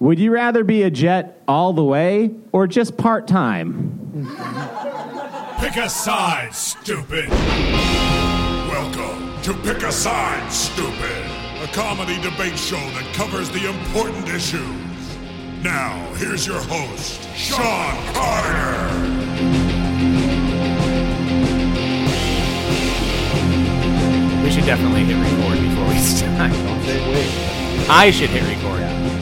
Would you rather be a jet all the way or just part time? Pick a side, stupid. Welcome to Pick a Side, Stupid, a comedy debate show that covers the important issues. Now, here's your host, Sean Carter. We should definitely hit record before we start. I should hit record.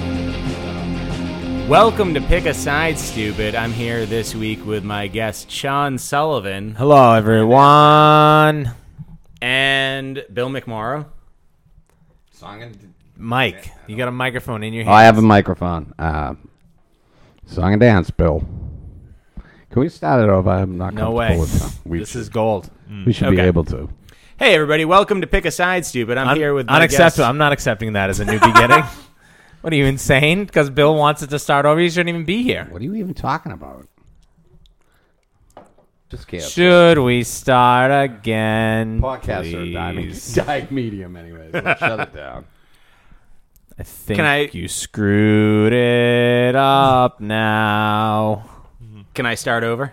Welcome to Pick a Side, Stupid. I'm here this week with my guest, Sean Sullivan Hello, everyone. and Bill McMorrow. Song and d Mike, you got a microphone in your Oh, hand. I have a microphone. Uh, song and dance, Bill. Can we start it over? I'm not No comfortable way. with that. We This should, is gold. we should be Okay. able to. Hey, everybody, welcome to Pick a Side, Stupid. I'm Un- here with my unacceptable. guest. I'm not accepting that as a new beginning. what are you insane? Because Bill wants it to start over. He shouldn't even be here. What are you even talking about? Just can't. Should we start again? Podcasts are a dying, please? dying medium, anyways. Let's shut it down. I think Can I- you screwed it up now. Can I start over?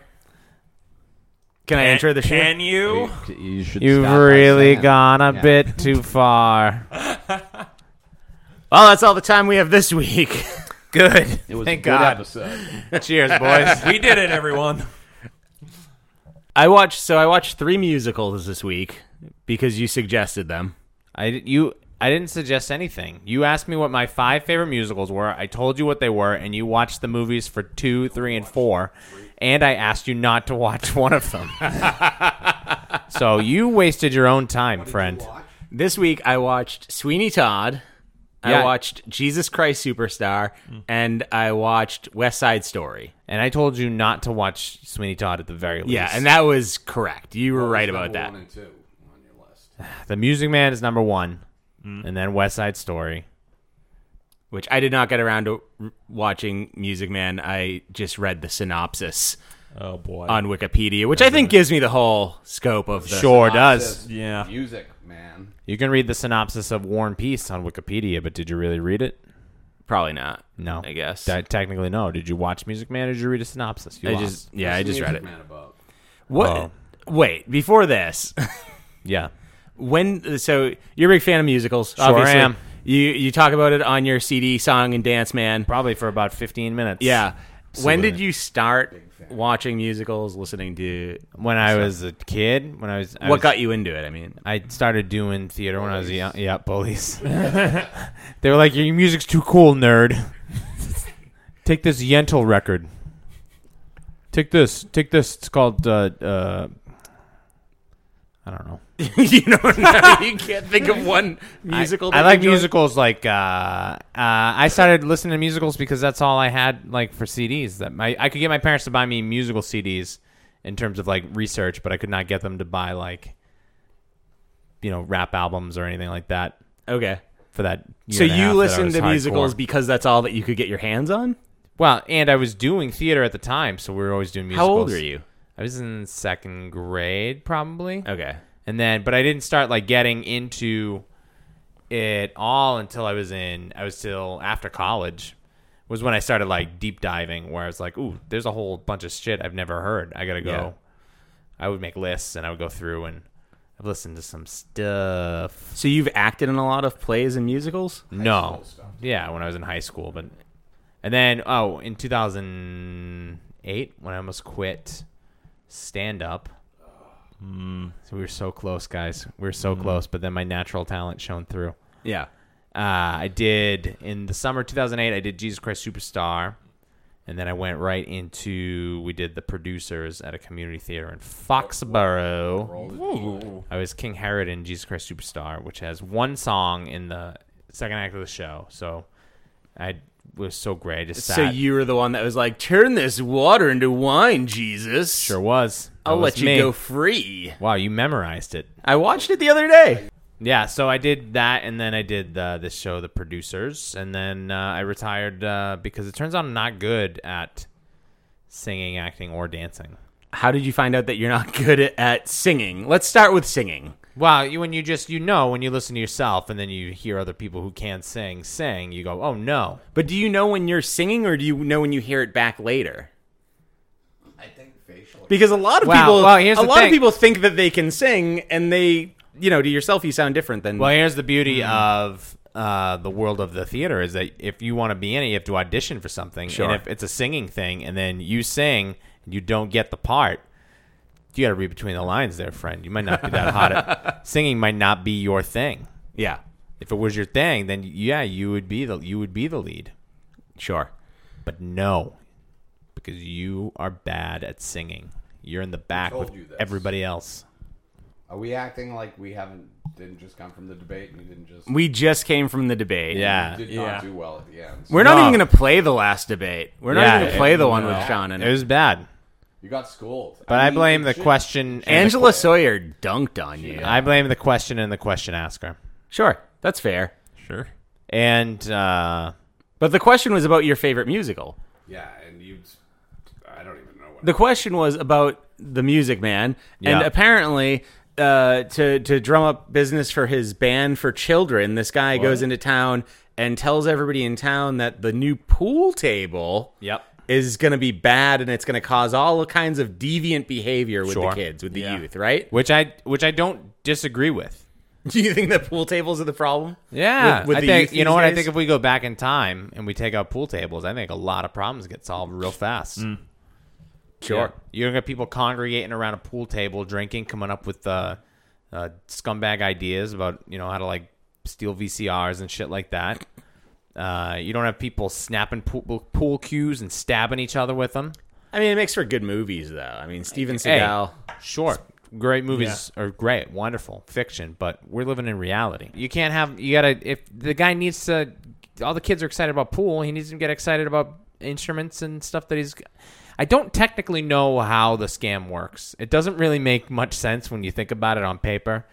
Can I enter the show? Can you? You, you should. You've start by really saying- gone a Yeah. bit too far. Well, that's all the time we have this week. Good. It was Thank a good God. episode. Cheers, boys. We did it, everyone. I watched so I watched three musicals this week because you suggested them. I you I didn't suggest anything. You asked me what my five favorite musicals were. I told you what they were, and you watched the movies for two, three, and four. And I asked you not to watch one of them. so you wasted your own time, friend. This week I watched Sweeney Todd. I watched Jesus Christ Superstar mm. and I watched West Side Story. And I told you not to watch Sweeney Todd at the very least. Yeah, and that was correct. You were right about that. One and two on your list. the Music Man is number one, mm. and then West Side Story. Which I did not get around to watching Music Man. I just read the synopsis Oh boy. on Wikipedia, which I think gives me the whole scope of the Sure does. Yeah. Music, man. You can read the synopsis of War and Peace on Wikipedia, but did you really read it? Probably not. No, I guess. Te- technically, no. Did you watch Music Man or did you read a synopsis? You I lost. just yeah, I just read it. Man about? What? Oh. Wait, before this, yeah. when so you're a big fan of musicals? Sure obviously. am. You you talk about it on your CD, Song and Dance Man. Probably for about 15 minutes. Yeah. When did Absolutely. you start watching musicals, listening to When I was a kid, when I was I what was- got you into it? I mean, I started doing theater when I was young. Yeah, bullies. they were like, "Your music's too cool, nerd. Take this Yentl record. Take this. Take this. It's called. Uh, uh, I don't know. you know, you can't think of one musical. I, I like musicals. Like, uh, uh, I started listening to musicals because that's all I had, like, for CDs. That my I could get my parents to buy me musical CDs in terms of like research, but I could not get them to buy like, you know, rap albums or anything like that. Okay. for that. So you listened to hardcore. musicals because that's all that you could get your hands on? Well, and I was doing theater at the time, so we were always doing musicals. How old are you? I was in second grade, probably. Okay. And then, but I didn't start like getting into it all until I was in. I was still after college. Was when I started like deep diving, where I was like, "Ooh, there's a whole bunch of shit I've never heard. I gotta go." Yeah. I would make lists and I would go through and I've listened to some stuff. So you've acted in a lot of plays and musicals? No. Yeah, when I was in high school, but and then oh, in 2008 when I almost quit stand up. So we were so close, guys. We were so close, but then my natural talent shone through. Yeah. Uh, I did in the summer 2008. I did Jesus Christ Superstar, and then I went right into we did the producers at a community theater in Foxborough. I was King Herod in Jesus Christ Superstar, which has one song in the second act of the show. So I was so great. I just So sat. you were the one that was like, "Turn this water into wine, Jesus." sure was. That I'll was let you me. go free. Wow, you memorized it. I watched it the other day. Yeah, so I did that, and then I did uh, this show, The Producers, and then uh, I retired uh, because it turns out I'm not good at singing, acting, or dancing. How did you find out that you're not good at, at singing? Let's start with singing. Well, you, when you just you know when you listen to yourself and then you hear other people who can't sing sing, you go, "Oh no." But do you know when you're singing, or do you know when you hear it back later? I think facial. Because a lot of Well, people, well, here's a the lot of thing. people think that they can sing, and they, you know, to yourself, you sound different than. Well, here's the beauty of uh, the world of the theater is that if you want to be in it, you have to audition for something. Sure. And if it's a singing thing, and then you sing and you don't get the part, you got to read between the lines, there, friend. You might not be that hot at singing. Might not be your thing. yeah, If it was your thing, then yeah, you would be the you would be the lead. sure. But no, because you are bad at singing. You're in the back told with you this? everybody else. Are we acting like we haven't didn't just come from the debate and you didn't just We just came from the debate. Yeah. did Yeah. not do well at the end? We're not No. even going to play the last debate. We're not Yeah, even going to play the one no. with Sean and It was bad. You got schooled. But I, mean, blame the should- question. and the Angela que- Sawyer dunked on you. I blame the question and the question asker. Sure, that's fair. Sure. And uh, But the question was about your favorite musical. Yeah, and you. I don't even know what. The question was about the Music Man, and Yeah. apparently, uh, to to drum up business for his band for children, this guy goes into town and tells everybody in town that the new pool table, Yep. Is going to be bad and it's going to cause all kinds of deviant behavior with Sure. the kids, with the Yeah. youth, right? which I which I don't disagree with. Do you think that pool tables are the problem? Yeah, With- with I the think youth you know what I think if we go back in time and we take out pool tables, I think a lot of problems get solved real fast. Sure. You're gonna get people congregating around a pool table, drinking, coming up with uh, uh, scumbag ideas about you know how to like steal VCRs and shit like that. Uh, you don't have people snapping pool, pool cues and stabbing each other with them. I mean, it makes for good movies, though. I mean, Steven Hey, Seagal. Sure. Great movies are great, wonderful fiction, but we're living in reality. You can't have you gotta if the guy needs to. All the kids are excited about pool. He needs to get excited about instruments and stuff that he's. I don't technically know how the scam works. It doesn't really make much sense when you think about it on paper.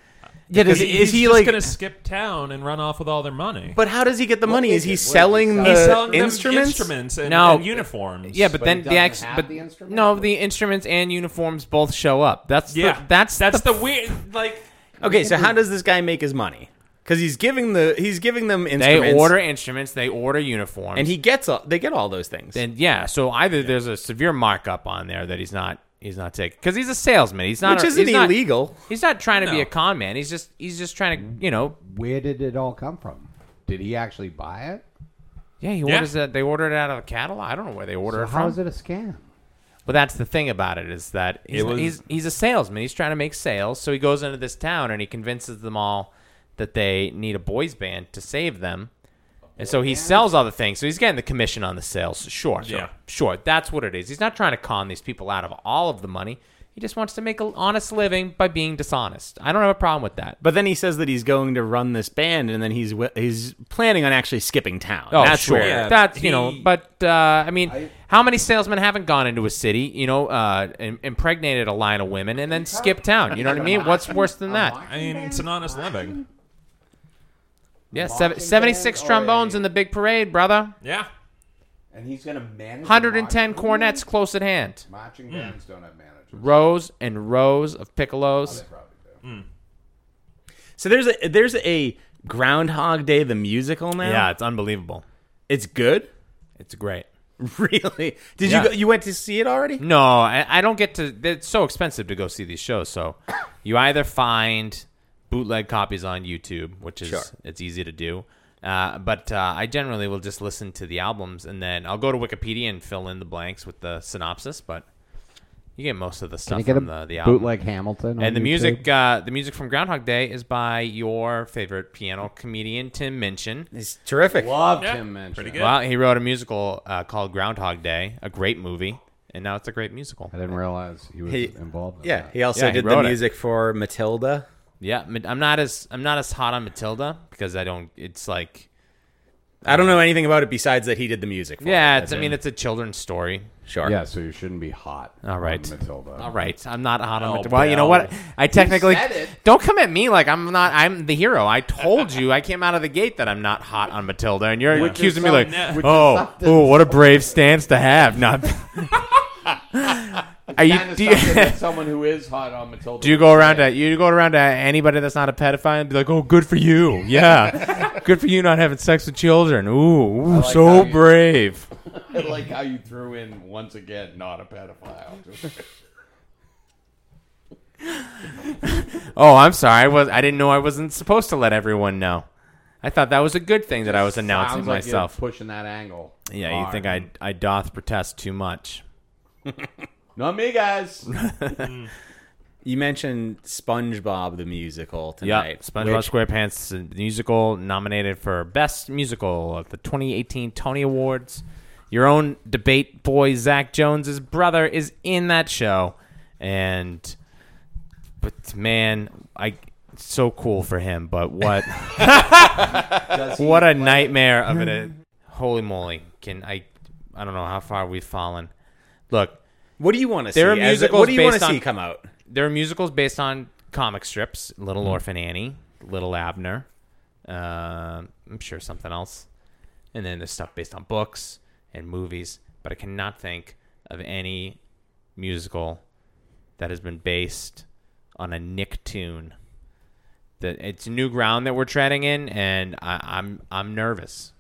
Yeah, does, He's is he just like? gonna skip town and run off with all their money? But how does he get the money? Is is he? What is he selling selling? the He's selling them instruments? instruments and, No. and uniforms. Yeah, but, But then he the doesn't ex, have but the instruments? no, the instruments and uniforms both show up. That's yeah, the, that's that's the, the, weird. Like, Okay, so how does this guy make his money? Because he's giving the he's giving them instruments. they order instruments, they order uniforms, and he gets all, they get all those things. And yeah, so either there's a severe markup on there that he's not he's not taking because he's a salesman. He's not Which a- isn't he's not- illegal. he's not trying to be No. a con man. He's just he's just trying to you know Where did it all come from? Did he actually buy it? yeah he Yeah. orders that they ordered it out of a catalog. I don't know where they ordered So it how from. is it a scam? But that's the thing about it is that he's, It was- he's he's a salesman. He's trying to make sales. So he goes into this town and he convinces them all that they need a boys band to save them. And so he sells other things. So he's getting the commission on the sales. Sure, sure, Yeah. sure. That's what it is. He's not trying to con these people out of all of the money. He just wants to make an honest living by being dishonest. I don't have a problem with that. but then he says that he's going to run this band, and then he's wi- he's planning on actually skipping town. Oh, That's sure. where. Yeah, That's you know, he- but uh, I mean, I- how many salesmen haven't gone into a city, you know, uh, im- impregnated a line of women and then skipped town? You know what I mean? What's worse than that? I mean, it's an honest living. Yeah, seven, 76 band trombones a- in the big parade, brother. Yeah. And he's going to manage. 110 cornets close at hand. Marching hmm. bands don't have managers. Rows and rows of piccolos. Oh, they probably do. Hmm. So there's a there's a Groundhog Day the musical now. Yeah, it's unbelievable. it's good. It's great. Really? Did Yeah. you go, you went to see it already? No, I, I don't get to. It's so expensive to go see these shows. So you either find bootleg copies on YouTube, which is Sure. it's easy to do. Uh, but uh, I generally will just listen to the albums and then I'll go to Wikipedia and fill in the blanks with the synopsis. But you get most of the stuff get from a the, the album. bootleg Hamilton? on And the YouTube? music, uh, the music from Groundhog Day is by your favorite piano comedian Tim Minchin. It's terrific. Loved Yeah, him mention. pretty good. Well, he wrote a musical uh, called Groundhog Day, a great movie, and now it's a great musical. I didn't realize he was He- involved. In Yeah, that. he also Yeah, he did the wrote it. music for Matilda. Yeah, I'm not as I'm not as hot on Matilda because I don't. It's like I don't know anything about it besides that he did the music. For yeah, it. it's I mean it's a children's story. sure. Yeah, so you shouldn't be hot. All right. on Matilda. All right, I'm not hot on Oh, Matilda. Well, you know what? I technically don't come at me like I'm not. I'm the hero. I told you. I came out of the gate that I'm not hot on Matilda, and you're Which accusing me like, oh, something- oh, oh, what a brave stance to have. Not. I Are you? Do you, someone who is hot on Matilda. do you go around to you go around to anybody that's not a pedophile and be like, "Oh, good for you, yeah, good for you not having sex with children." Ooh, ooh like so you- brave. I like how you threw in once again, not a pedophile. Oh, I'm sorry. I was I didn't know I wasn't supposed to let everyone know. I thought that was a good thing that I was announcing like myself. pushing that angle. Yeah, you think I I doth protest too much? Not me, guys. You mentioned SpongeBob the musical Yeah, tonight. SpongeBob which- SquarePants uh, musical nominated for best musical of the 2018 Tony Awards. Your own debate boy Zach Jones's brother is in that show, and but man, I so cool for him. But what what a nightmare of it! is. Holy moly! Can I? I don't know how far we've fallen. Look, What do you want to see? There are musicals what do you want based to see on- come out? there are musicals based on comic strips little orphan annie li'l abner uh, i'm sure something else and then there's stuff based on books and movies but i cannot think of any musical that has been based on a nicktoon that it's new ground that we're treading in and I, i'm i'm nervous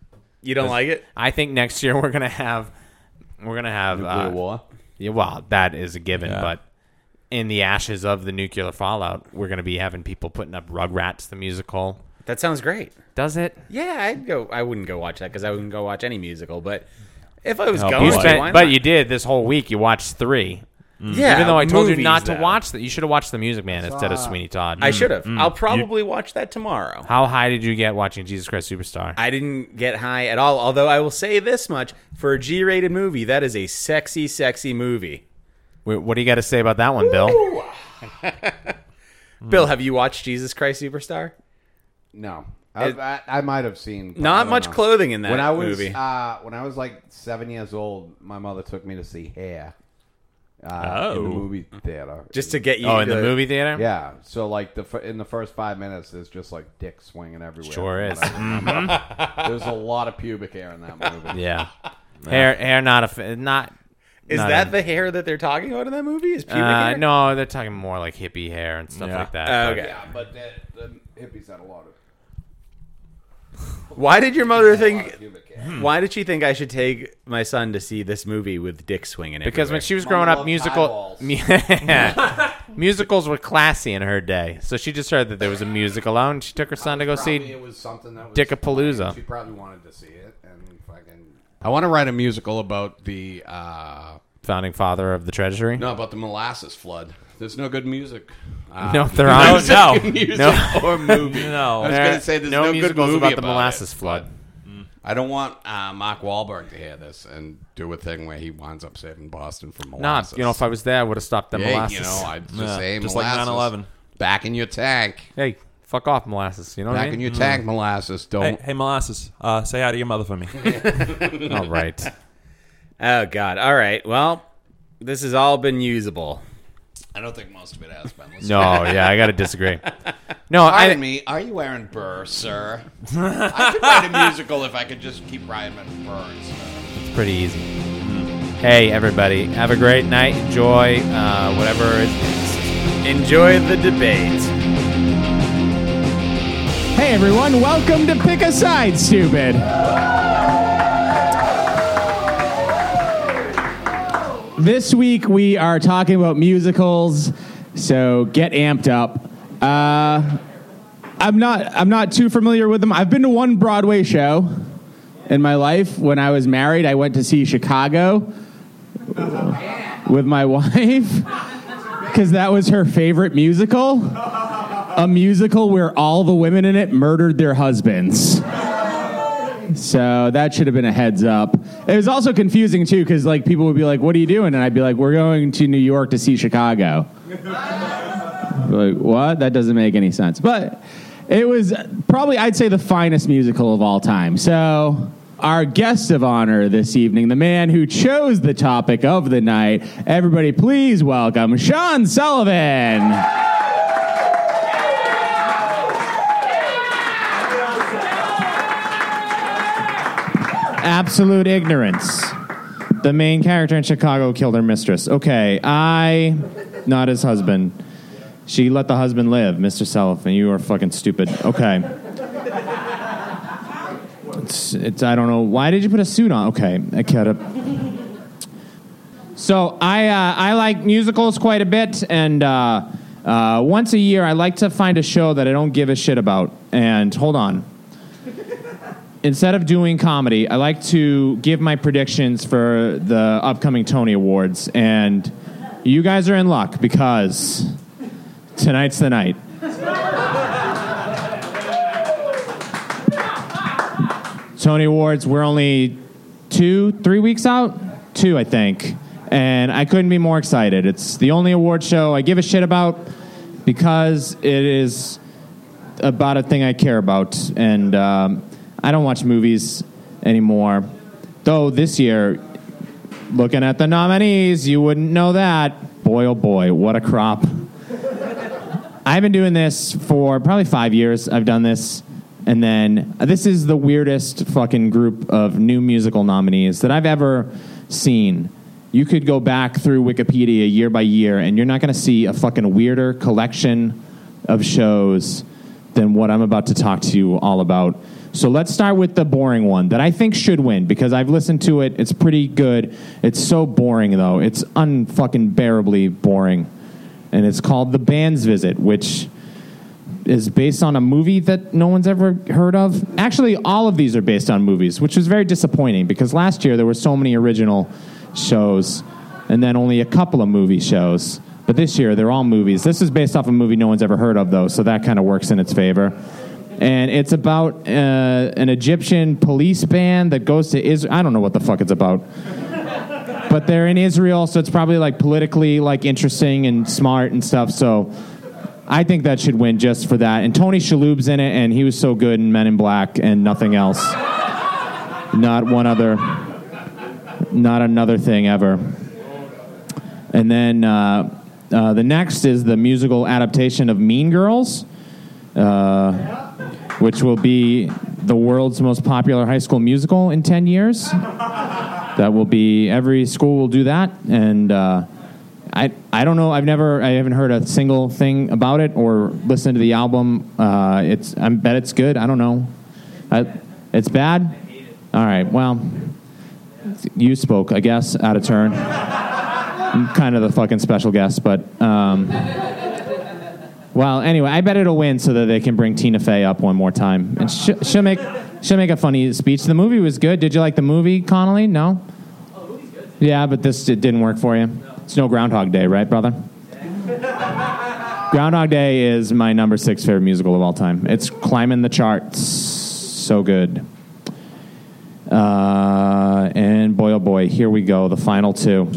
You don't like it? i think next year we're gonna have we're gonna have Nuclear uh, war. yeah, well, that is a given, Yeah. but in the ashes of the nuclear fallout, we're going to be having people putting up Rugrats the musical. That sounds great. Does it? Yeah, I'd go. I wouldn't go watch that because I wouldn't go watch any musical. But if I was Oh, going, You spent, why but not? you did this whole week. You watched three, yeah. even though I told you movies, not to though. watch that. You should have watched The Music Man instead of Sweeney Todd. I should have. Mm. I'll probably watch that tomorrow. How high did you get watching Jesus Christ Superstar? I didn't get high at all. Although I will say this much: for a G-rated movie, that is a sexy, sexy movie. Wh- what do you got to say about that one, Bill? Bill, have you watched Jesus Christ Superstar? No, I, It- I, I might have seen. I Not don't much know. clothing in that when I was movie. uh, when I was like seven years old, my mother took me to see Hair. Uh, in the Oh. movie theater. Just to get you. Oh, in the to- movie theater? yeah. So like the fir- in the first five minutes, there's just like dick swinging everywhere. Sure is. what I remember. There's a lot of pubic hair in that movie. Yeah. hair, hair, not a fa- not. Is not that a- the hair that they're talking about in that movie? Is pubic Uh, hair? no, they're talking more like hippie hair and stuff Yeah. like that. Oh, but- okay. Yeah, but the, the hippies had a lot of, Why did your mother a lot of think? Why did she think I should take my son to see this movie with dick swinging? Because when everywhere? she was Mama growing up, loved musical eyeballs. mu- musicals were classy in her day. So she just heard that there was a musical out, and she took her son to go Probably see. it was something that was Dickapalooza. She probably wanted to see it, and fucking. I want to write a musical about the uh, Founding father of the Treasury. no about the molasses flood. There's no good music. Uh, No, there aren't. no. music No. or movie. No. I was going to say there's no no, good movie about the molasses it, flood. but I don't want uh, Mark Wahlberg to hear this and do a thing where he winds up saving Boston from Nah, Not, you know, if I was there, I would have stopped the yeah, molasses. you know, I'd just Yeah, say just like molasses. 9/11. Back in your tank. hey, fuck off, molasses. You know what I Back in mean? your tank, molasses. Don't. hey, molasses. Uh, say hi to your mother for me. All right. oh god. All right. Well, this has all been usable. I don't think most of it has been. No, yeah, I got to disagree. No, I, Pardon me, are you Aaron Burr, sir? I could write a musical if I could just keep writing Burr, sir. it's pretty easy. Hey, everybody, have a great night. Enjoy uh, whatever is next. Enjoy the debate. Hey everyone, welcome to Pick a Side, Stupid. This week we are talking about musicals, so get amped up. Uh, I'm not I'm not too familiar with them. I've been to one Broadway show in my life. When I was married, I went to see Chicago with my wife because that was her favorite musical a musical where all the women in it murdered their husbands. So that should have been a heads up. It was also confusing too, because like people would be like, "What are you doing?" And I'd be like, "We're going to New York to see Chicago." like what? That doesn't make any sense. But it was probably I'd say the finest musical of all time. So our guest of honor this evening, the man who chose the topic of the night, everybody please welcome Sean Sullivan. Absolute ignorance. the main character in Chicago killed her mistress. Okay, I, not his husband. She let the husband live, Mr. And you are fucking stupid. Okay. It's, it's, I don't know. Why did you put a suit on? Okay, I got up. So I, uh, I like musicals quite a bit, and uh, uh, once a year I like to find a show that I don't give a shit about. And hold on. Instead of doing comedy, I like to give my predictions for the upcoming Tony Awards. And you guys are in luck because tonight's the night. Tony Awards, we're only two, three weeks out? Two, I think. And I couldn't be more excited. It's the only award show I give a shit about because it is about a thing I care about. And um, I don't watch movies anymore. Though this year, looking at the nominees, you wouldn't know that. Boy, oh boy, what a crop. I've been doing this for probably five years. I've done this. And then uh, this is the weirdest fucking group of new musical nominees that I've ever seen. You could go back through Wikipedia year by year, and you're not going to see a fucking weirder collection of shows than what I'm about to talk to you all about. So let's start with the boring one that I think should win because I've listened to it. It's pretty good. It's so boring though. It's unfucking bearably boring. And it's called The Band's Visit, which is based on a movie that no one's ever heard of. Actually, all of these are based on movies, which was very disappointing because last year there were so many original shows and then only a couple of movie shows. But this year they're all movies. This is based off a movie no one's ever heard of, though, so that kind of works in its favor. And it's about uh, an Egyptian police band that goes to Israel. I don't know what the fuck it's about. but they're in Israel, so it's probably like politically like interesting and smart and stuff. So I think that should win just for that. And Tony Shalhoub's in it, and he was so good in Men in Black and nothing else. Not one other, not another thing ever. And then uh, uh, the next is the musical adaptation of Mean Girls, uh, which will be the world's most popular high school musical in 10 years. That will be, every school will do that. And uh, I, I don't know. I've never, I haven't heard a single thing about it or listened to the album. Uh, it's, I bet it's good. I don't know. I, it's bad? All right. Well, you spoke, I guess, out of turn. I'm kind of the fucking special guest, but um, well, anyway, I bet it'll win so that they can bring Tina Fey up one more time, and sh- she'll make she'll make a funny speech. The movie was good. Did you like the movie, Connolly? No. Yeah, but this it didn't work for you. It's no Groundhog Day, right, brother? Groundhog Day is my number six favorite musical of all time. It's climbing the charts. So good. Uh, and boy, oh boy, here we go. The final two.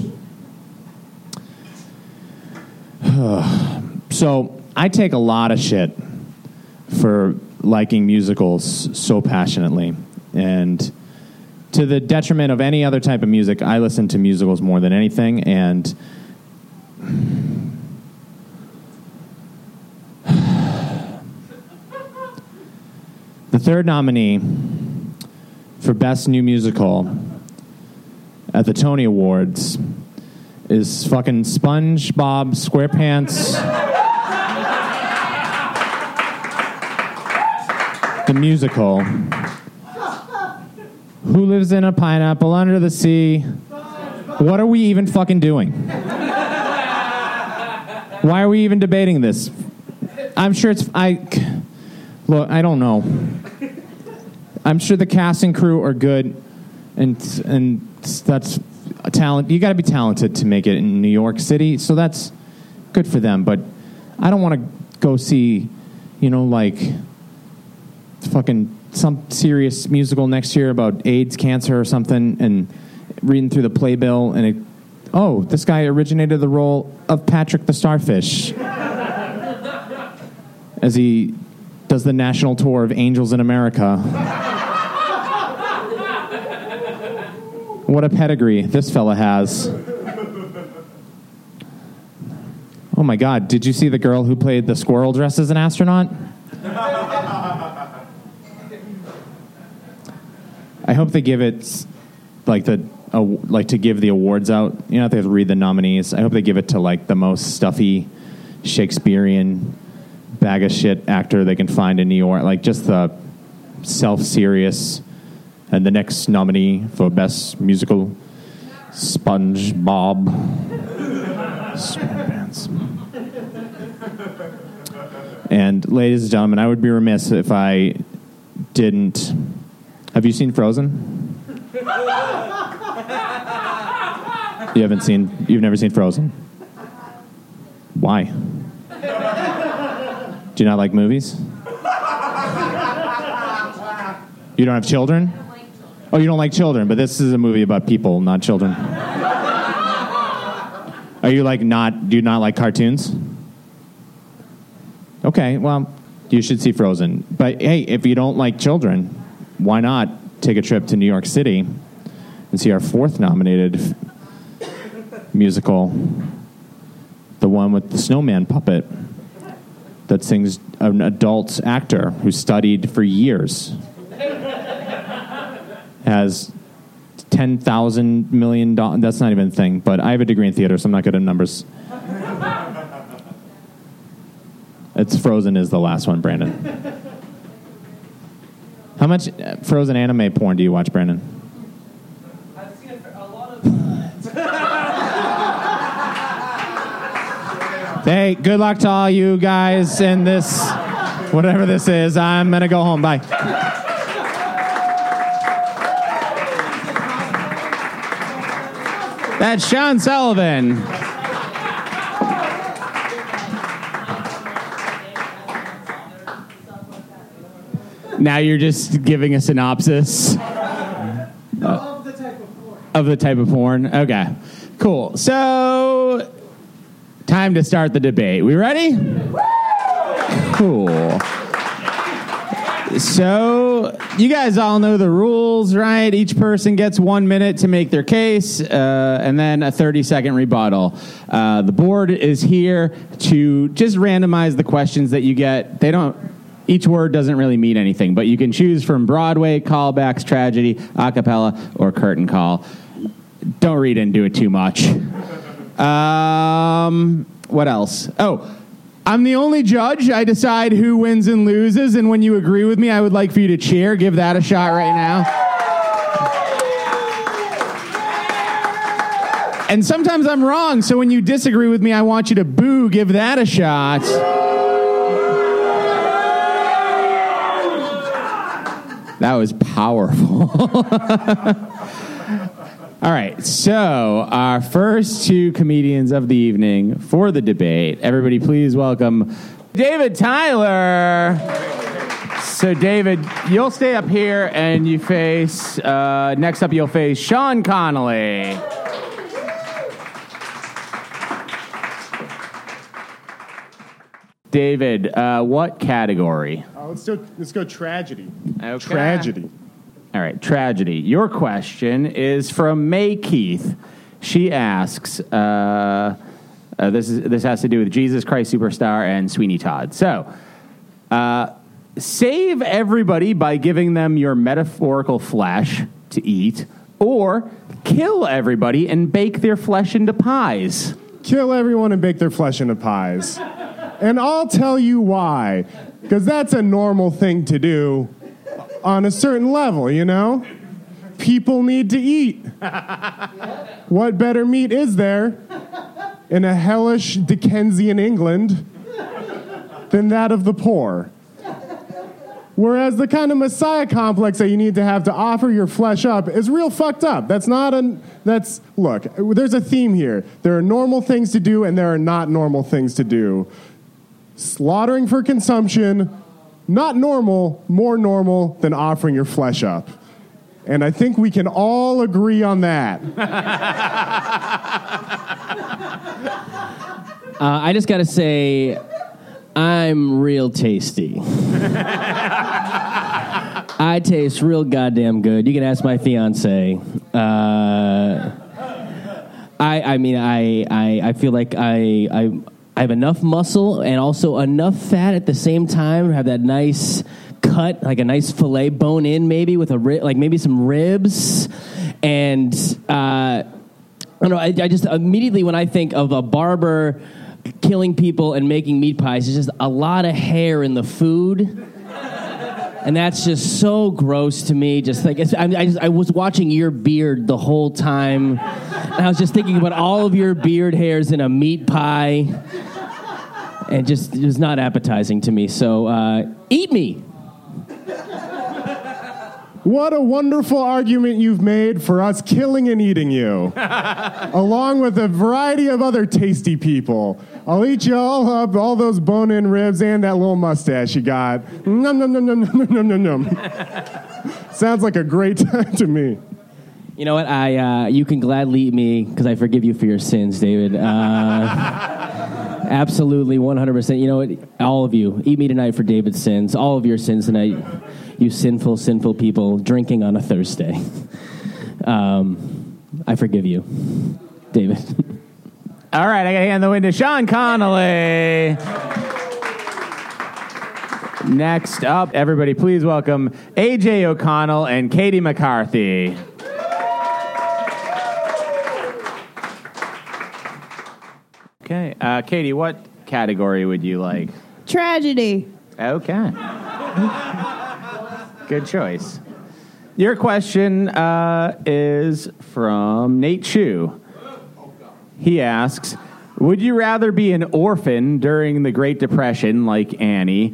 so I take a lot of shit for liking musicals so passionately. And to the detriment of any other type of music, I listen to musicals more than anything. And the third nominee for Best New Musical at the Tony Awards is fucking SpongeBob SquarePants. the musical. Who lives in a pineapple under the sea? What are we even fucking doing? Why are we even debating this? I'm sure it's I look, I don't know. I'm sure the cast and crew are good and and that's a talent. You got to be talented to make it in New York City, so that's good for them. But I don't want to go see, you know, like fucking some serious musical next year about AIDS, cancer, or something, and reading through the playbill, and it, oh, this guy originated the role of Patrick the Starfish as he does the national tour of Angels in America. What a pedigree this fella has. Oh my God, did you see the girl who played the squirrel dressed as an astronaut? I hope they give it like the a, like to give the awards out. You know, they have to read the nominees. I hope they give it to like the most stuffy Shakespearean bag of shit actor they can find in New York. Like just the self serious. And the next nominee for best musical, SpongeBob SquarePants. And ladies and gentlemen, I would be remiss if I didn't. Have you seen Frozen? You haven't seen. You've never seen Frozen. Why? Do you not like movies? You don't have children? Oh, you don't like children, but this is a movie about people, not children. Are you like not? Do you not like cartoons? Okay, well, you should see Frozen. But hey, if you don't like children, why not take a trip to New York City and see our fourth nominated musical, the one with the snowman puppet that sings an adult actor who studied for years, has ten thousand million dollars. That's not even a thing. But I have a degree in theater, so I'm not good at numbers. It's Frozen is the last one, Brandon. How much uh, Frozen anime porn do you watch, Brandon? Hey, good luck to all you guys in this, whatever this is. I'm gonna go home. Bye. That's Sean Sullivan. Now you're just giving a synopsis of the type of porn. Okay, cool. So, time to start the debate. We ready? Cool. So, you guys all know the rules, right? Each person gets one minute to make their case, uh, and then a 30 second rebuttal. Uh, the board is here to just randomize the questions that you get. They don't. Each word doesn't really mean anything, but you can choose from Broadway, callbacks, tragedy, a cappella, or curtain call. Don't read into it too much. Um, what else? Oh, I'm the only judge. I decide who wins and loses, and when you agree with me, I would like for you to cheer. Give that a shot right now. And sometimes I'm wrong, so when you disagree with me, I want you to boo. Give that a shot. That was powerful. All right, so our first two comedians of the evening for the debate. Everybody, please welcome David Tyler. So, David, you'll stay up here and you face, uh, next up, you'll face Sean Connolly. David, uh, what category? Oh, let's do let's go tragedy. Okay. Tragedy. All right, tragedy. Your question is from May Keith. She asks, uh, uh, this is this has to do with Jesus Christ Superstar and Sweeney Todd. So, uh, save everybody by giving them your metaphorical flesh to eat, or kill everybody and bake their flesh into pies. Kill everyone and bake their flesh into pies. And I'll tell you why. Because that's a normal thing to do on a certain level, you know? People need to eat. what better meat is there in a hellish Dickensian England than that of the poor? Whereas the kind of messiah complex that you need to have to offer your flesh up is real fucked up. That's not an that's look, there's a theme here. There are normal things to do and there are not normal things to do. Slaughtering for consumption, not normal, more normal than offering your flesh up. And I think we can all agree on that. Uh, I just got to say, I'm real tasty. I taste real goddamn good. You can ask my fiance. Uh, I, I mean, I, I, I feel like I, I, I have enough muscle and also enough fat at the same time to have that nice cut, like a nice fillet bone in, maybe with a ri- like maybe some ribs, and uh, I don't know. I, I just immediately when I think of a barber killing people and making meat pies, it's just a lot of hair in the food. And that's just so gross to me. Just like I, I, just, I was watching your beard the whole time, and I was just thinking about all of your beard hairs in a meat pie, and just it was not appetizing to me. So uh, eat me. What a wonderful argument you've made for us killing and eating you, along with a variety of other tasty people. I'll eat you all up, all those bone-in ribs and that little mustache you got. Num num num num num num num num. Sounds like a great time to me. You know what? I uh, you can gladly eat me because I forgive you for your sins, David. Uh, absolutely, one hundred percent. You know what? All of you, eat me tonight for David's sins. All of your sins tonight. You sinful, sinful people drinking on a Thursday. Um, I forgive you, David. All right, I got to hand the win to Sean Connolly. Next up, everybody, please welcome AJ O'Connell and Katie McCarthy. Okay, uh, Katie, what category would you like? Tragedy. Okay. Good choice. Your question uh, is from Nate Chu. He asks Would you rather be an orphan during the Great Depression, like Annie,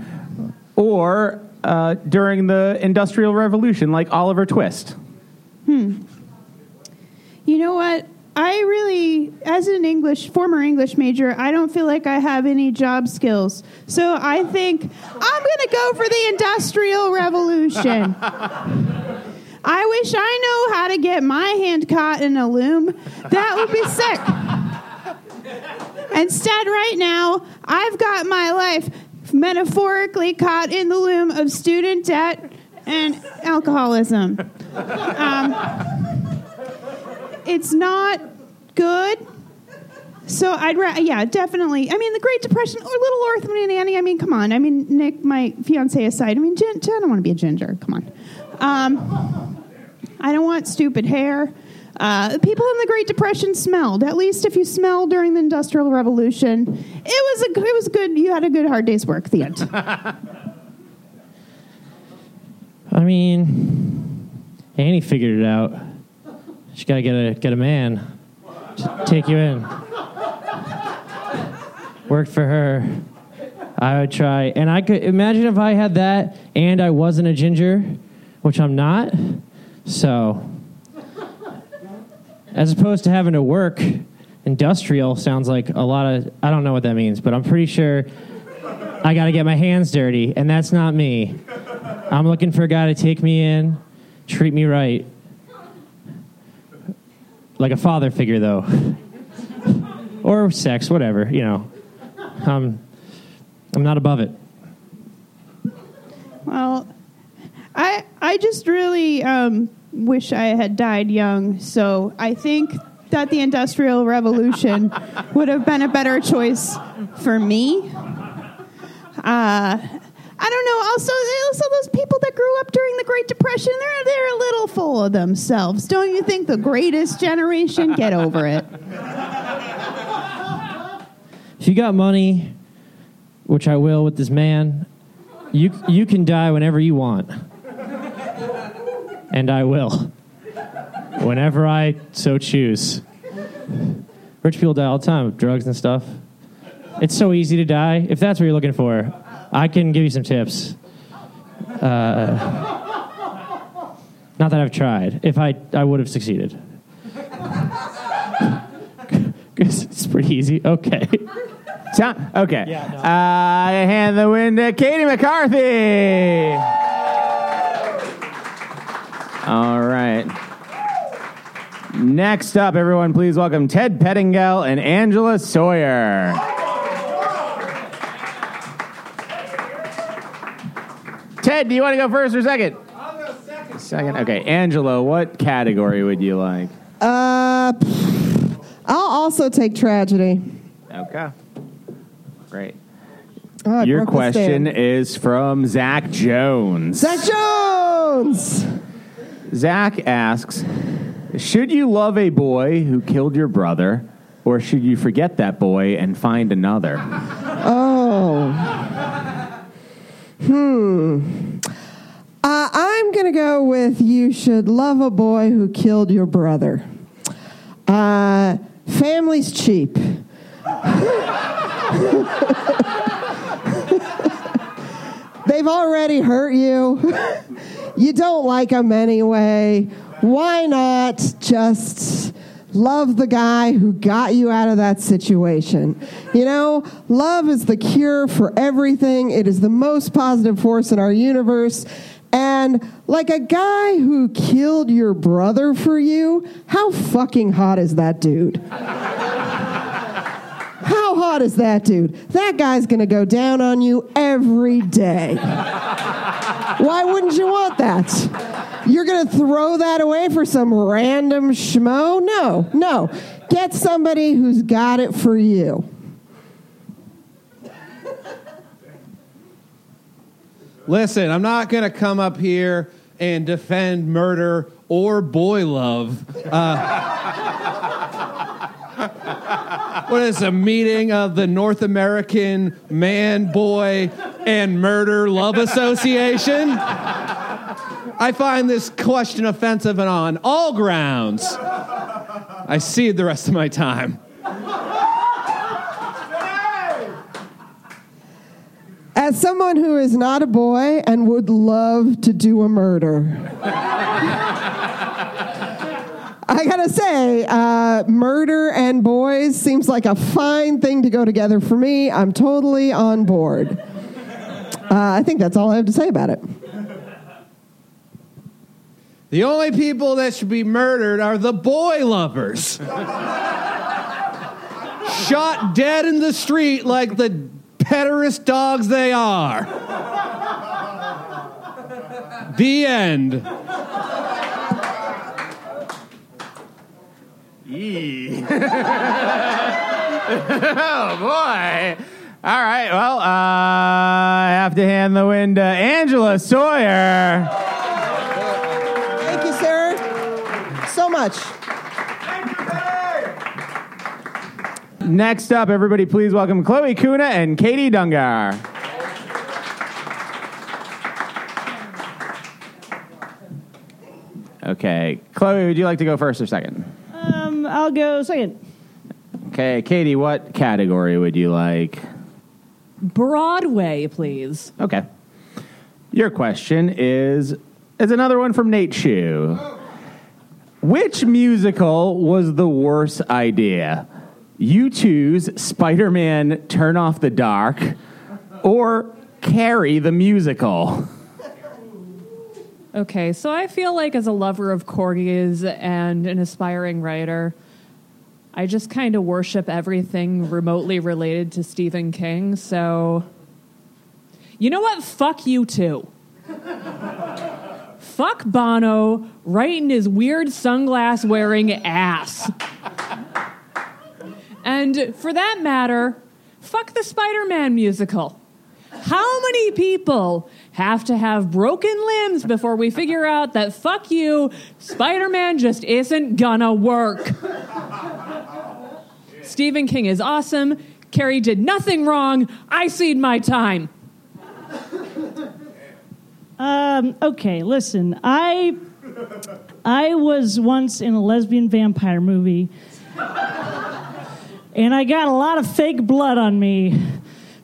or uh, during the Industrial Revolution, like Oliver Twist? Hmm. You know what? I really, as an English, former English major, I don't feel like I have any job skills. So I think I'm going to go for the Industrial Revolution. I wish I know how to get my hand caught in a loom. That would be sick. Instead, right now, I've got my life metaphorically caught in the loom of student debt and alcoholism. Um, it's not good. So I'd ra- yeah, definitely. I mean, the Great Depression or Little Orphan and Annie. I mean, come on. I mean, Nick, my fiance aside. I mean, gin- I don't want to be a ginger. Come on. Um, I don't want stupid hair. Uh, people in the Great Depression smelled. At least if you smell during the Industrial Revolution, it was a it was good. You had a good hard day's work. The end. I mean, Annie figured it out. She gotta get a get a man take you in. Worked for her. I would try, and I could imagine if I had that and I wasn't a ginger, which I'm not. So, as opposed to having to work, industrial sounds like a lot of. I don't know what that means, but I'm pretty sure I got to get my hands dirty, and that's not me. I'm looking for a guy to take me in, treat me right. Like a father figure, though. or sex, whatever, you know. Um, I'm not above it. Well, I I just really um, wish I had died young. So I think that the Industrial Revolution would have been a better choice for me. Uh, I don't know. Also, also those people that grew up during the Great Depression, they're they're a little full of themselves. Don't you think? The greatest generation, get over it. If you got money, which I will with this man, you you can die whenever you want, and I will, whenever I so choose. Rich people die all the time of drugs and stuff. It's so easy to die. If that's what you're looking for, I can give you some tips. Uh, not that I've tried. If I, I would have succeeded. it's pretty easy. Okay. Sound, okay. uh, I hand the win to Katie McCarthy. All right. Next up, everyone, please welcome Ted Pettingill and Angela Sawyer. Ted, do you want to go first or second? I'll go second. Second. Okay, Angela, what category would you like? Uh, pff, I'll also take tragedy. Okay. Great. Oh, Your question is from Zach Jones. Zach Jones. Zach asks should you love a boy who killed your brother, or should you forget that boy and find another? Oh. Hmm. Uh, I'm going to go with you should love a boy who killed your brother. Uh, family's cheap. They've already hurt you. you don't like them anyway. Why not just love the guy who got you out of that situation? You know, love is the cure for everything, it is the most positive force in our universe. And like a guy who killed your brother for you, how fucking hot is that dude? How hot is that dude? That guy's gonna go down on you every day. Why wouldn't you want that? You're gonna throw that away for some random schmo? No, no. Get somebody who's got it for you. Listen, I'm not going to come up here and defend murder or boy love. Uh, what is a meeting of the North American Man, Boy, and Murder Love Association? I find this question offensive and on all grounds. I cede the rest of my time. As someone who is not a boy and would love to do a murder, I gotta say, uh, murder and boys seems like a fine thing to go together for me. I'm totally on board. Uh, I think that's all I have to say about it. The only people that should be murdered are the boy lovers. Shot dead in the street like the pederast dogs they are. The end. Yee. oh boy. All right. Well, uh, I have to hand the win to Angela Sawyer. Thank you, sir. So much. Next up, everybody, please welcome Chloe Kuna and Katie Dungar. Okay, Chloe, would you like to go first or second? Um, I'll go second. Okay, Katie, what category would you like? Broadway, please. Okay. Your question is is another one from Nate Shue. Which musical was the worst idea? U2's Spider Man Turn Off the Dark or Carrie the Musical? Okay, so I feel like as a lover of corgis and an aspiring writer, I just kind of worship everything remotely related to Stephen King. So, you know what? Fuck you too. Fuck Bono right in his weird sunglass wearing ass. And for that matter, fuck the Spider Man musical. How many people have to have broken limbs before we figure out that fuck you, Spider Man just isn't gonna work? Stephen King is awesome. Carrie did nothing wrong. I cede my time. Um, okay, listen. I I was once in a lesbian vampire movie, and I got a lot of fake blood on me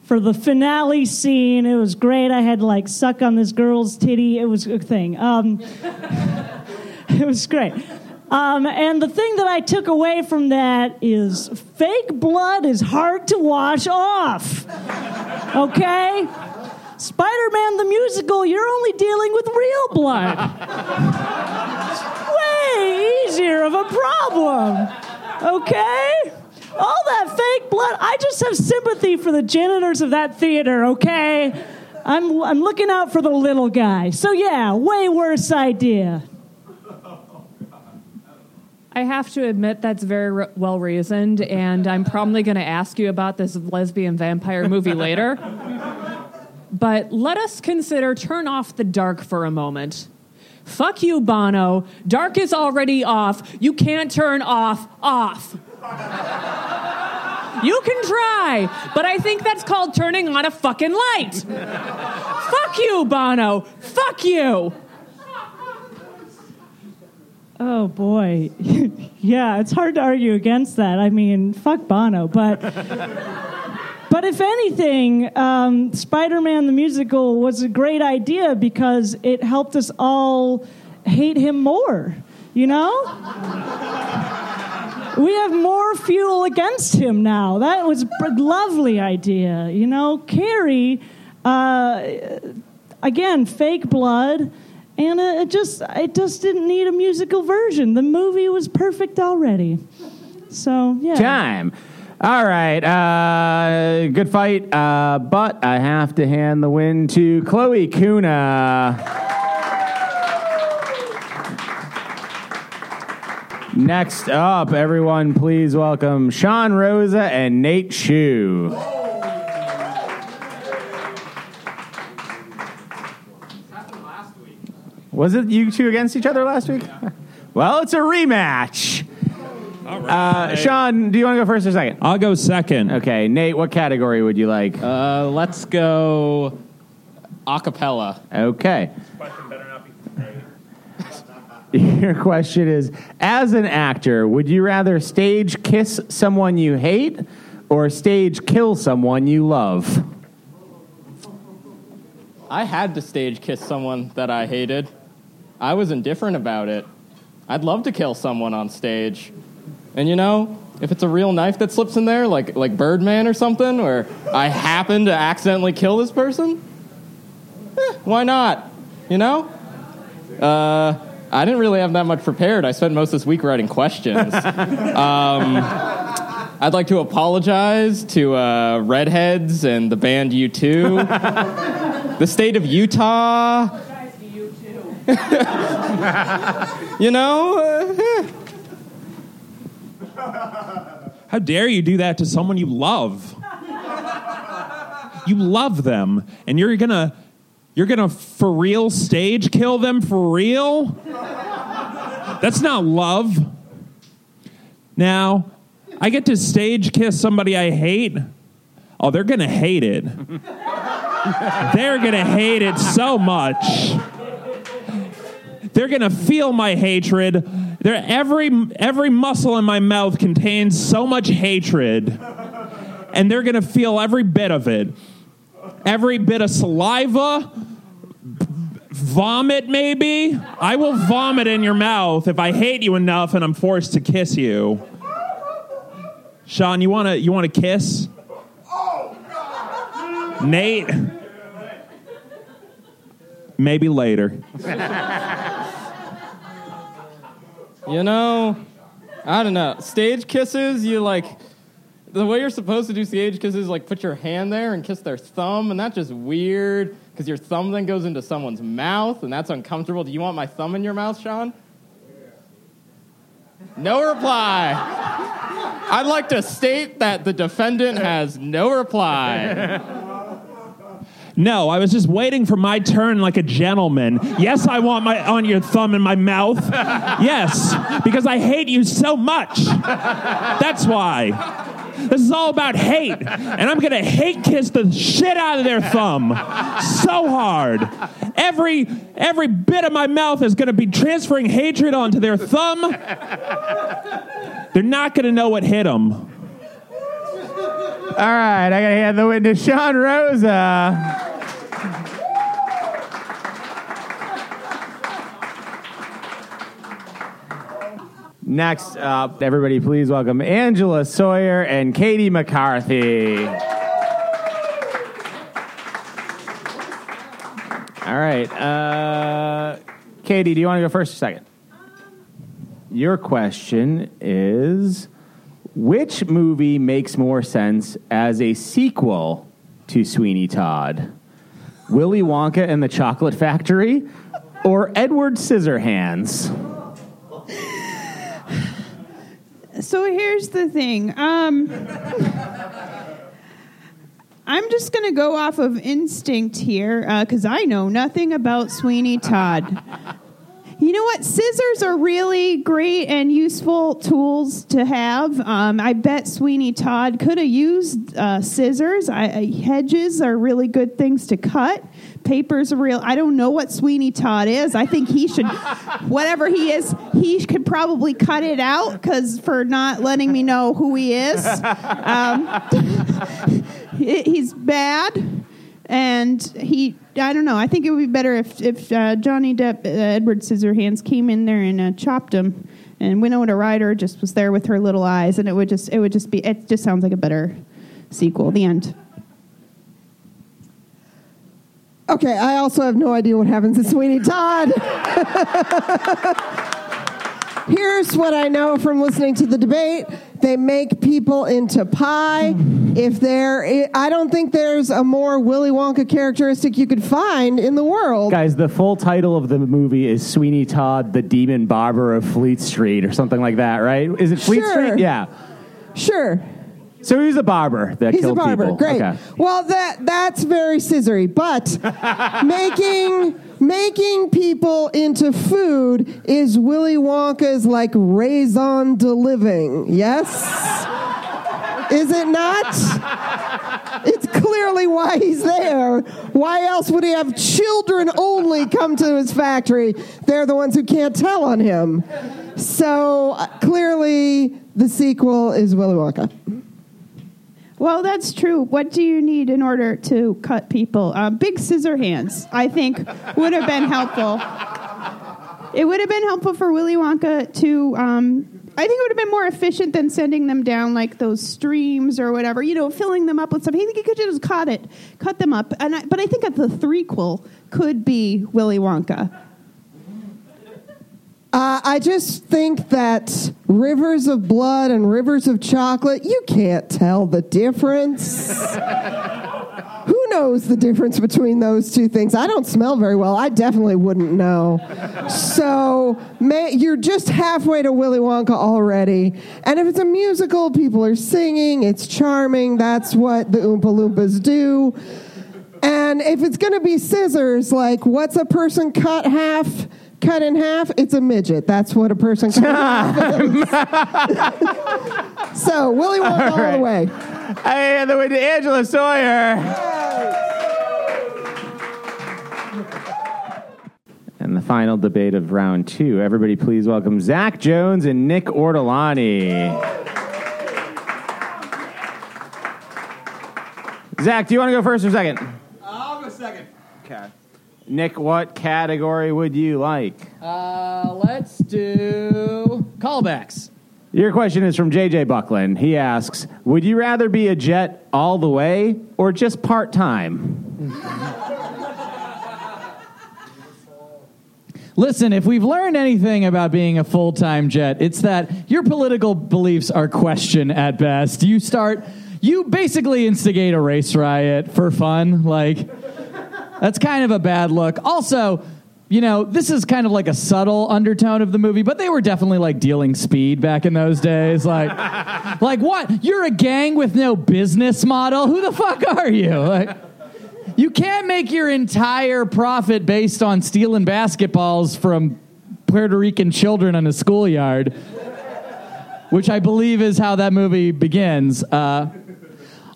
for the finale scene. It was great. I had to like suck on this girl's titty. It was a thing. Um, it was great. Um, and the thing that I took away from that is fake blood is hard to wash off. Okay? Spider Man the musical, you're only dealing with real blood. It's way easier of a problem. Okay? All that fake blood, I just have sympathy for the janitors of that theater, okay? I'm, I'm looking out for the little guy. So, yeah, way worse idea. I have to admit that's very re- well reasoned, and I'm probably going to ask you about this lesbian vampire movie later. But let us consider Turn Off the Dark for a moment. Fuck you, Bono. Dark is already off. You can't turn off off. You can try, but I think that's called turning on a fucking light. Fuck you, Bono. Fuck you. Oh boy, yeah, it's hard to argue against that. I mean, fuck Bono, but but if anything, um, Spider-Man the musical was a great idea because it helped us all hate him more. You know, we have more fuel against him now. That was a lovely idea. You know, Carrie, uh, again, fake blood. And it just it just didn't need a musical version. The movie was perfect already. So yeah. Time. All right. Uh, good fight. Uh, but I have to hand the win to Chloe Kuna. Next up, everyone, please welcome Sean Rosa and Nate Shue. Was it you two against each other last week? Well, it's a rematch. Uh, Sean, do you want to go first or second? I'll go second. Okay, Nate, what category would you like? Uh, let's go acapella. Okay. Your question is As an actor, would you rather stage kiss someone you hate or stage kill someone you love? I had to stage kiss someone that I hated. I was indifferent about it. I'd love to kill someone on stage. And you know, if it's a real knife that slips in there, like like Birdman or something, or I happen to accidentally kill this person, eh, why not? You know? Uh, I didn't really have that much prepared. I spent most of this week writing questions. um, I'd like to apologize to uh, Redheads and the band U2, the state of Utah. you know? Uh. How dare you do that to someone you love? You love them, and you're gonna, you're gonna for real stage kill them for real? That's not love. Now, I get to stage kiss somebody I hate. Oh, they're gonna hate it. they're gonna hate it so much. They're gonna feel my hatred. They're, every every muscle in my mouth contains so much hatred, and they're gonna feel every bit of it. Every bit of saliva, vomit, maybe. I will vomit in your mouth if I hate you enough and I'm forced to kiss you. Sean, you wanna you wanna kiss? Nate. Maybe later. You know, I don't know. Stage kisses, you like the way you're supposed to do stage kisses, is like put your hand there and kiss their thumb, and that's just weird because your thumb then goes into someone's mouth, and that's uncomfortable. Do you want my thumb in your mouth, Sean? No reply. I'd like to state that the defendant has no reply. No, I was just waiting for my turn like a gentleman. Yes, I want my on your thumb in my mouth. Yes, because I hate you so much. That's why. This is all about hate, and I'm gonna hate kiss the shit out of their thumb so hard. Every every bit of my mouth is gonna be transferring hatred onto their thumb. They're not gonna know what hit them. All right, I got to hand the win to Sean Rosa. Next up, everybody, please welcome Angela Sawyer and Katie McCarthy. All right, uh, Katie, do you want to go first or second? Your question is Which movie makes more sense as a sequel to Sweeney Todd? Willy Wonka and the Chocolate Factory or Edward Scissorhands? So here's the thing. Um, I'm just going to go off of instinct here because I know nothing about Sweeney Todd. You know what? Scissors are really great and useful tools to have. Um, I bet Sweeney Todd could have used uh, scissors. I, I, hedges are really good things to cut. Papers are real. I don't know what Sweeney Todd is. I think he should, whatever he is, he could probably cut it out because for not letting me know who he is. Um, he's bad and he i don't know i think it would be better if if uh, johnny depp uh, edward scissorhands came in there and uh, chopped him and winona ryder just was there with her little eyes and it would just it would just be it just sounds like a better sequel the end Okay, I also have no idea what happens in Sweeney Todd. Here's what I know from listening to the debate. They make people into pie. If there, I don't think there's a more Willy Wonka characteristic you could find in the world. Guys, the full title of the movie is Sweeney Todd, the Demon Barber of Fleet Street, or something like that, right? Is it Fleet Sure. Street? Yeah. Sure. So he's a barber that He's a barber. people. Great. Okay. Well, that that's very scissory, but making making people into food is Willy Wonka's like raison de living. Yes. Is it not? It's clearly why he's there. Why else would he have children only come to his factory? They're the ones who can't tell on him. So uh, clearly, the sequel is Willy Wonka. Well that's true what do you need in order to cut people uh, big scissor hands i think would have been helpful it would have been helpful for willy wonka to um, I think it would have been more efficient than sending them down like those streams or whatever, you know, filling them up with stuff. I think he could just cut it, cut them up. And I, but I think that the threequel could be Willy Wonka. Uh, I just think that rivers of blood and rivers of chocolate, you can't tell the difference. Who knows the difference between those two things? I don't smell very well. I definitely wouldn't know. So may, you're just halfway to Willy Wonka already. And if it's a musical, people are singing, it's charming. That's what the Oompa Loompas do. And if it's going to be scissors, like what's a person cut half? Cut in half, it's a midget. That's what a person cut in half is. so Willy Wonka all the way. Hey, and the way to Angela Sawyer. And the final debate of round two. Everybody, please welcome Zach Jones and Nick Ortolani. Zach, do you want to go first or second? I'll go second. Okay. Nick, what category would you like? Uh, let's do callbacks. Your question is from JJ Buckland. He asks Would you rather be a jet all the way or just part time? Listen, if we've learned anything about being a full time jet, it's that your political beliefs are questioned at best. You start, you basically instigate a race riot for fun. Like, that's kind of a bad look. Also, you know, this is kind of like a subtle undertone of the movie, but they were definitely like dealing speed back in those days. Like, like what? You're a gang with no business model? Who the fuck are you? Like, you can't make your entire profit based on stealing basketballs from Puerto Rican children in a schoolyard, which I believe is how that movie begins. Uh,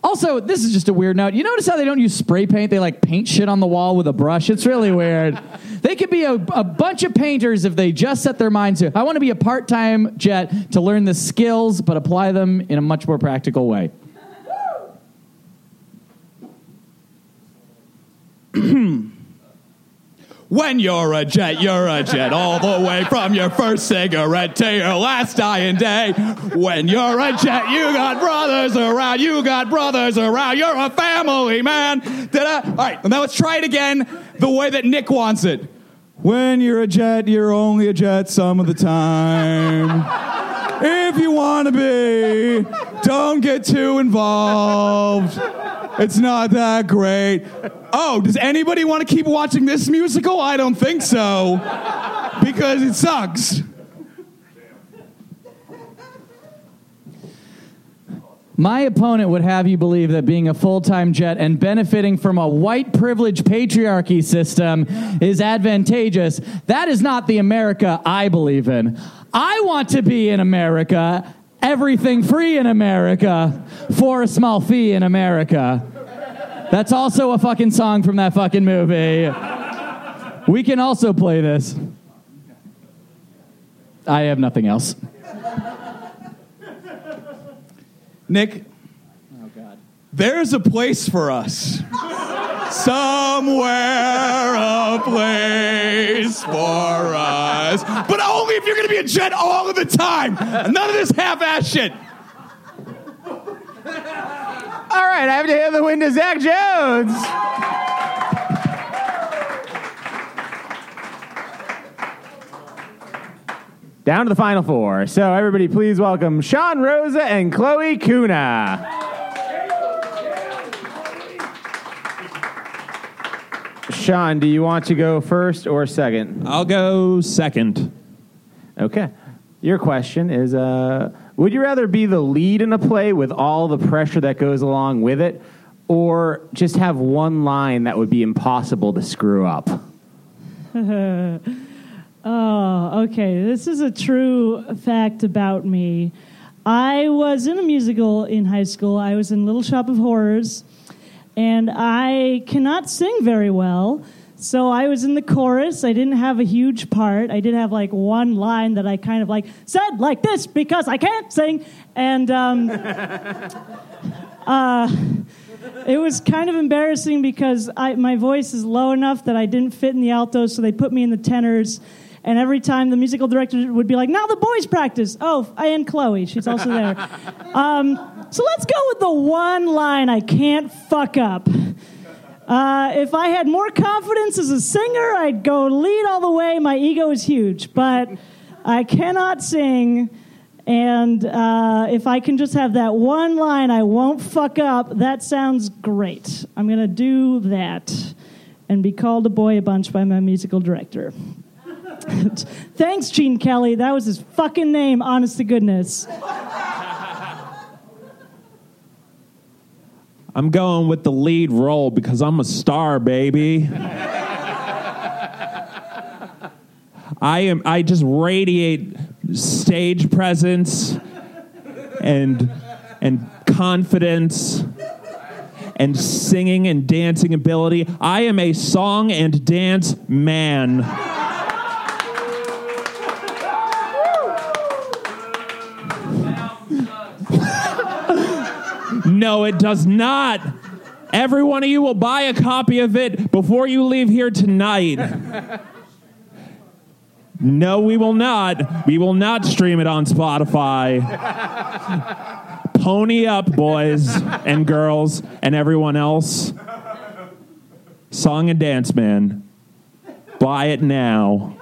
also, this is just a weird note. You notice how they don't use spray paint? They like paint shit on the wall with a brush. It's really weird. They could be a, a bunch of painters if they just set their minds to. I want to be a part time jet to learn the skills, but apply them in a much more practical way. When you're a jet, you're a jet all the way from your first cigarette to your last dying day. When you're a jet, you got brothers around, you got brothers around, you're a family man. Da-da. All right, now let's try it again the way that Nick wants it. When you're a jet, you're only a jet some of the time. If you want to be, don't get too involved. It's not that great. Oh, does anybody want to keep watching this musical? I don't think so. Because it sucks. My opponent would have you believe that being a full time jet and benefiting from a white privilege patriarchy system is advantageous. That is not the America I believe in. I want to be in America, everything free in America, for a small fee in America. That's also a fucking song from that fucking movie. We can also play this. I have nothing else. Nick, oh, there's a place for us. Somewhere a place for us. But only if you're going to be a jet all of the time. None of this half ass shit. All right, I have to hand the win to Zach Jones. Down to the final four. So, everybody, please welcome Sean Rosa and Chloe Kuna. Sean, do you want to go first or second? I'll go second. Okay. Your question is uh, Would you rather be the lead in a play with all the pressure that goes along with it, or just have one line that would be impossible to screw up? oh, okay. This is a true fact about me. I was in a musical in high school. I was in Little Shop of Horrors, and I cannot sing very well. So I was in the chorus. I didn't have a huge part. I did have like one line that I kind of like said like this because I can't sing, and um, uh, it was kind of embarrassing because I, my voice is low enough that I didn't fit in the altos, so they put me in the tenors. And every time the musical director would be like, "Now the boys practice." Oh, and Chloe, she's also there. um, so let's go with the one line I can't fuck up. Uh, if I had more confidence as a singer, I'd go lead all the way. My ego is huge, but I cannot sing. And uh, if I can just have that one line I won't fuck up, that sounds great. I'm going to do that and be called a boy a bunch by my musical director. Thanks, Gene Kelly. That was his fucking name, honest to goodness. I'm going with the lead role because I'm a star, baby. I am I just radiate stage presence and and confidence and singing and dancing ability. I am a song and dance man. No, it does not. Every one of you will buy a copy of it before you leave here tonight. No, we will not. We will not stream it on Spotify. Pony up, boys and girls, and everyone else. Song and Dance Man. Buy it now.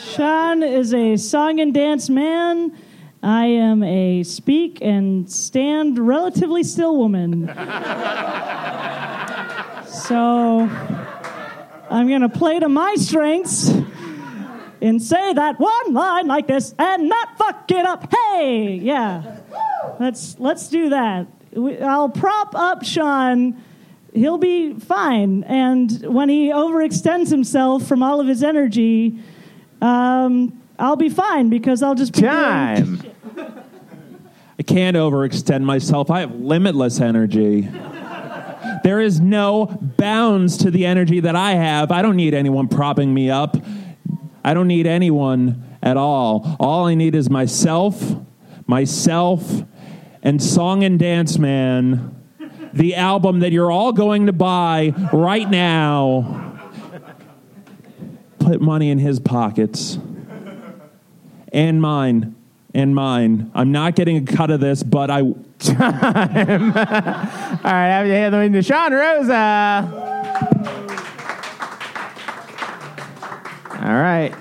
Sean is a song and dance man. I am a speak and stand relatively still woman. so I'm going to play to my strengths and say that one line like this and not fuck it up. Hey, yeah. Let's let's do that. I'll prop up Sean. He'll be fine. And when he overextends himself from all of his energy, um, I'll be fine because I'll just be doing- Time. I can't overextend myself. I have limitless energy. There is no bounds to the energy that I have. I don't need anyone propping me up. I don't need anyone at all. All I need is myself, myself, and Song and Dance Man, the album that you're all going to buy right now. Put money in his pockets and mine and mine. I'm not getting a cut of this, but I. Time. All right, have to hand the win to Sean Rosa. All right.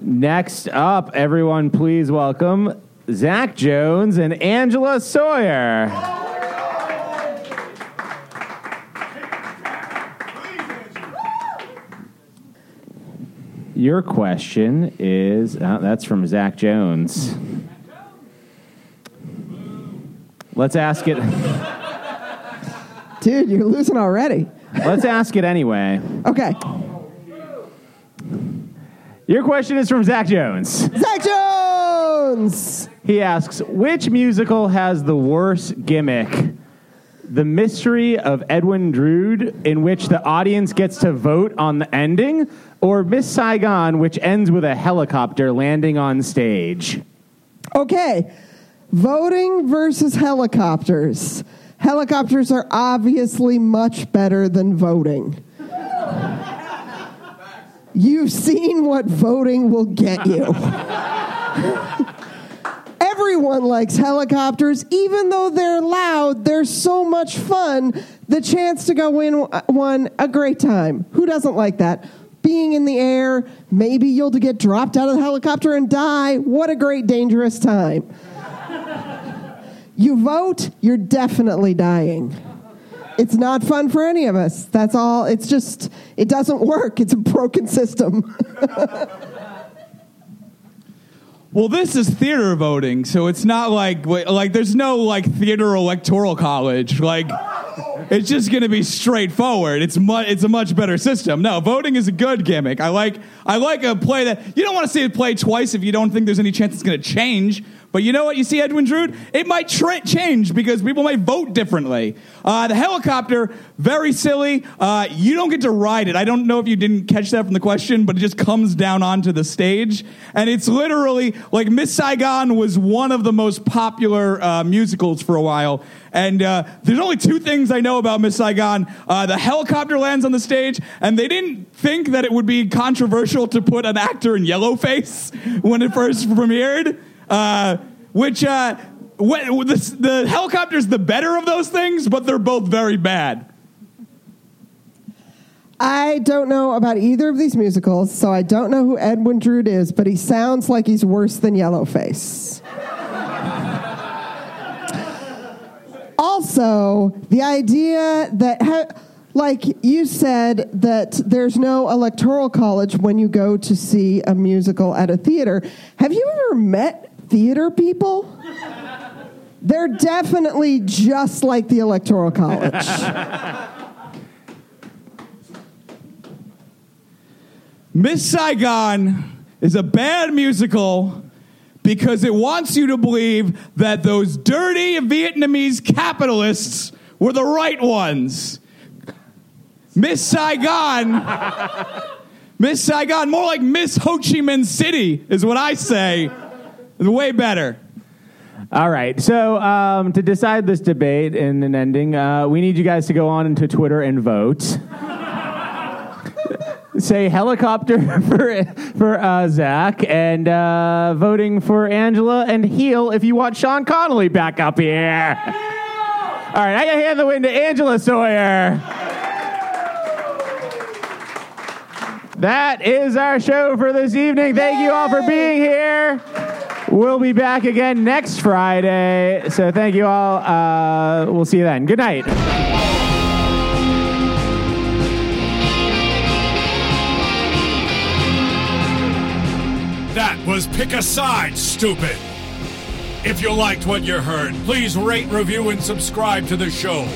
Next up, everyone, please welcome Zach Jones and Angela Sawyer. Your question is uh, that's from Zach Jones. Let's ask it. Dude, you're losing already. Let's ask it anyway. Okay. Your question is from Zach Jones. Zach Jones! He asks, which musical has the worst gimmick? The Mystery of Edwin Drood, in which the audience gets to vote on the ending, or Miss Saigon, which ends with a helicopter landing on stage? Okay. Voting versus helicopters. Helicopters are obviously much better than voting. You've seen what voting will get you. Everyone likes helicopters, even though they're loud, they're so much fun. The chance to go in one, a great time. Who doesn't like that? Being in the air, maybe you'll get dropped out of the helicopter and die. What a great, dangerous time. you vote, you're definitely dying. It's not fun for any of us. That's all. It's just, it doesn't work. It's a broken system. Well, this is theater voting, so it's not like like there's no like theater electoral college. Like it's just going to be straightforward. It's mu- it's a much better system. No, voting is a good gimmick. I like I like a play that you don't want to see it play twice if you don't think there's any chance it's going to change. But you know what? You see Edwin Drood? It might tra- change because people might vote differently. Uh, the helicopter, very silly. Uh, you don't get to ride it. I don't know if you didn't catch that from the question, but it just comes down onto the stage. And it's literally like Miss Saigon was one of the most popular uh, musicals for a while. And uh, there's only two things I know about Miss Saigon. Uh, the helicopter lands on the stage, and they didn't think that it would be controversial to put an actor in yellow face when it first premiered. Uh, which uh, the, the helicopter's the better of those things, but they're both very bad. I don't know about either of these musicals, so I don't know who Edwin Drood is, but he sounds like he's worse than Yellowface. also, the idea that, ha- like you said, that there's no electoral college when you go to see a musical at a theater. Have you ever met theater people? They're definitely just like the electoral college. Miss Saigon is a bad musical because it wants you to believe that those dirty Vietnamese capitalists were the right ones. Miss Saigon, Miss Saigon, more like Miss Ho Chi Minh City is what I say. Way better. All right. So um, to decide this debate and an ending, uh, we need you guys to go on into Twitter and vote. Say helicopter for for uh, Zach and uh, voting for Angela and heel if you want Sean Connolly back up here. All right, I gotta hand the win to Angela Sawyer. That is our show for this evening. Thank you all for being here. We'll be back again next Friday. So thank you all. Uh, we'll see you then. Good night. That was Pick a Side, stupid. If you liked what you heard, please rate, review, and subscribe to the show.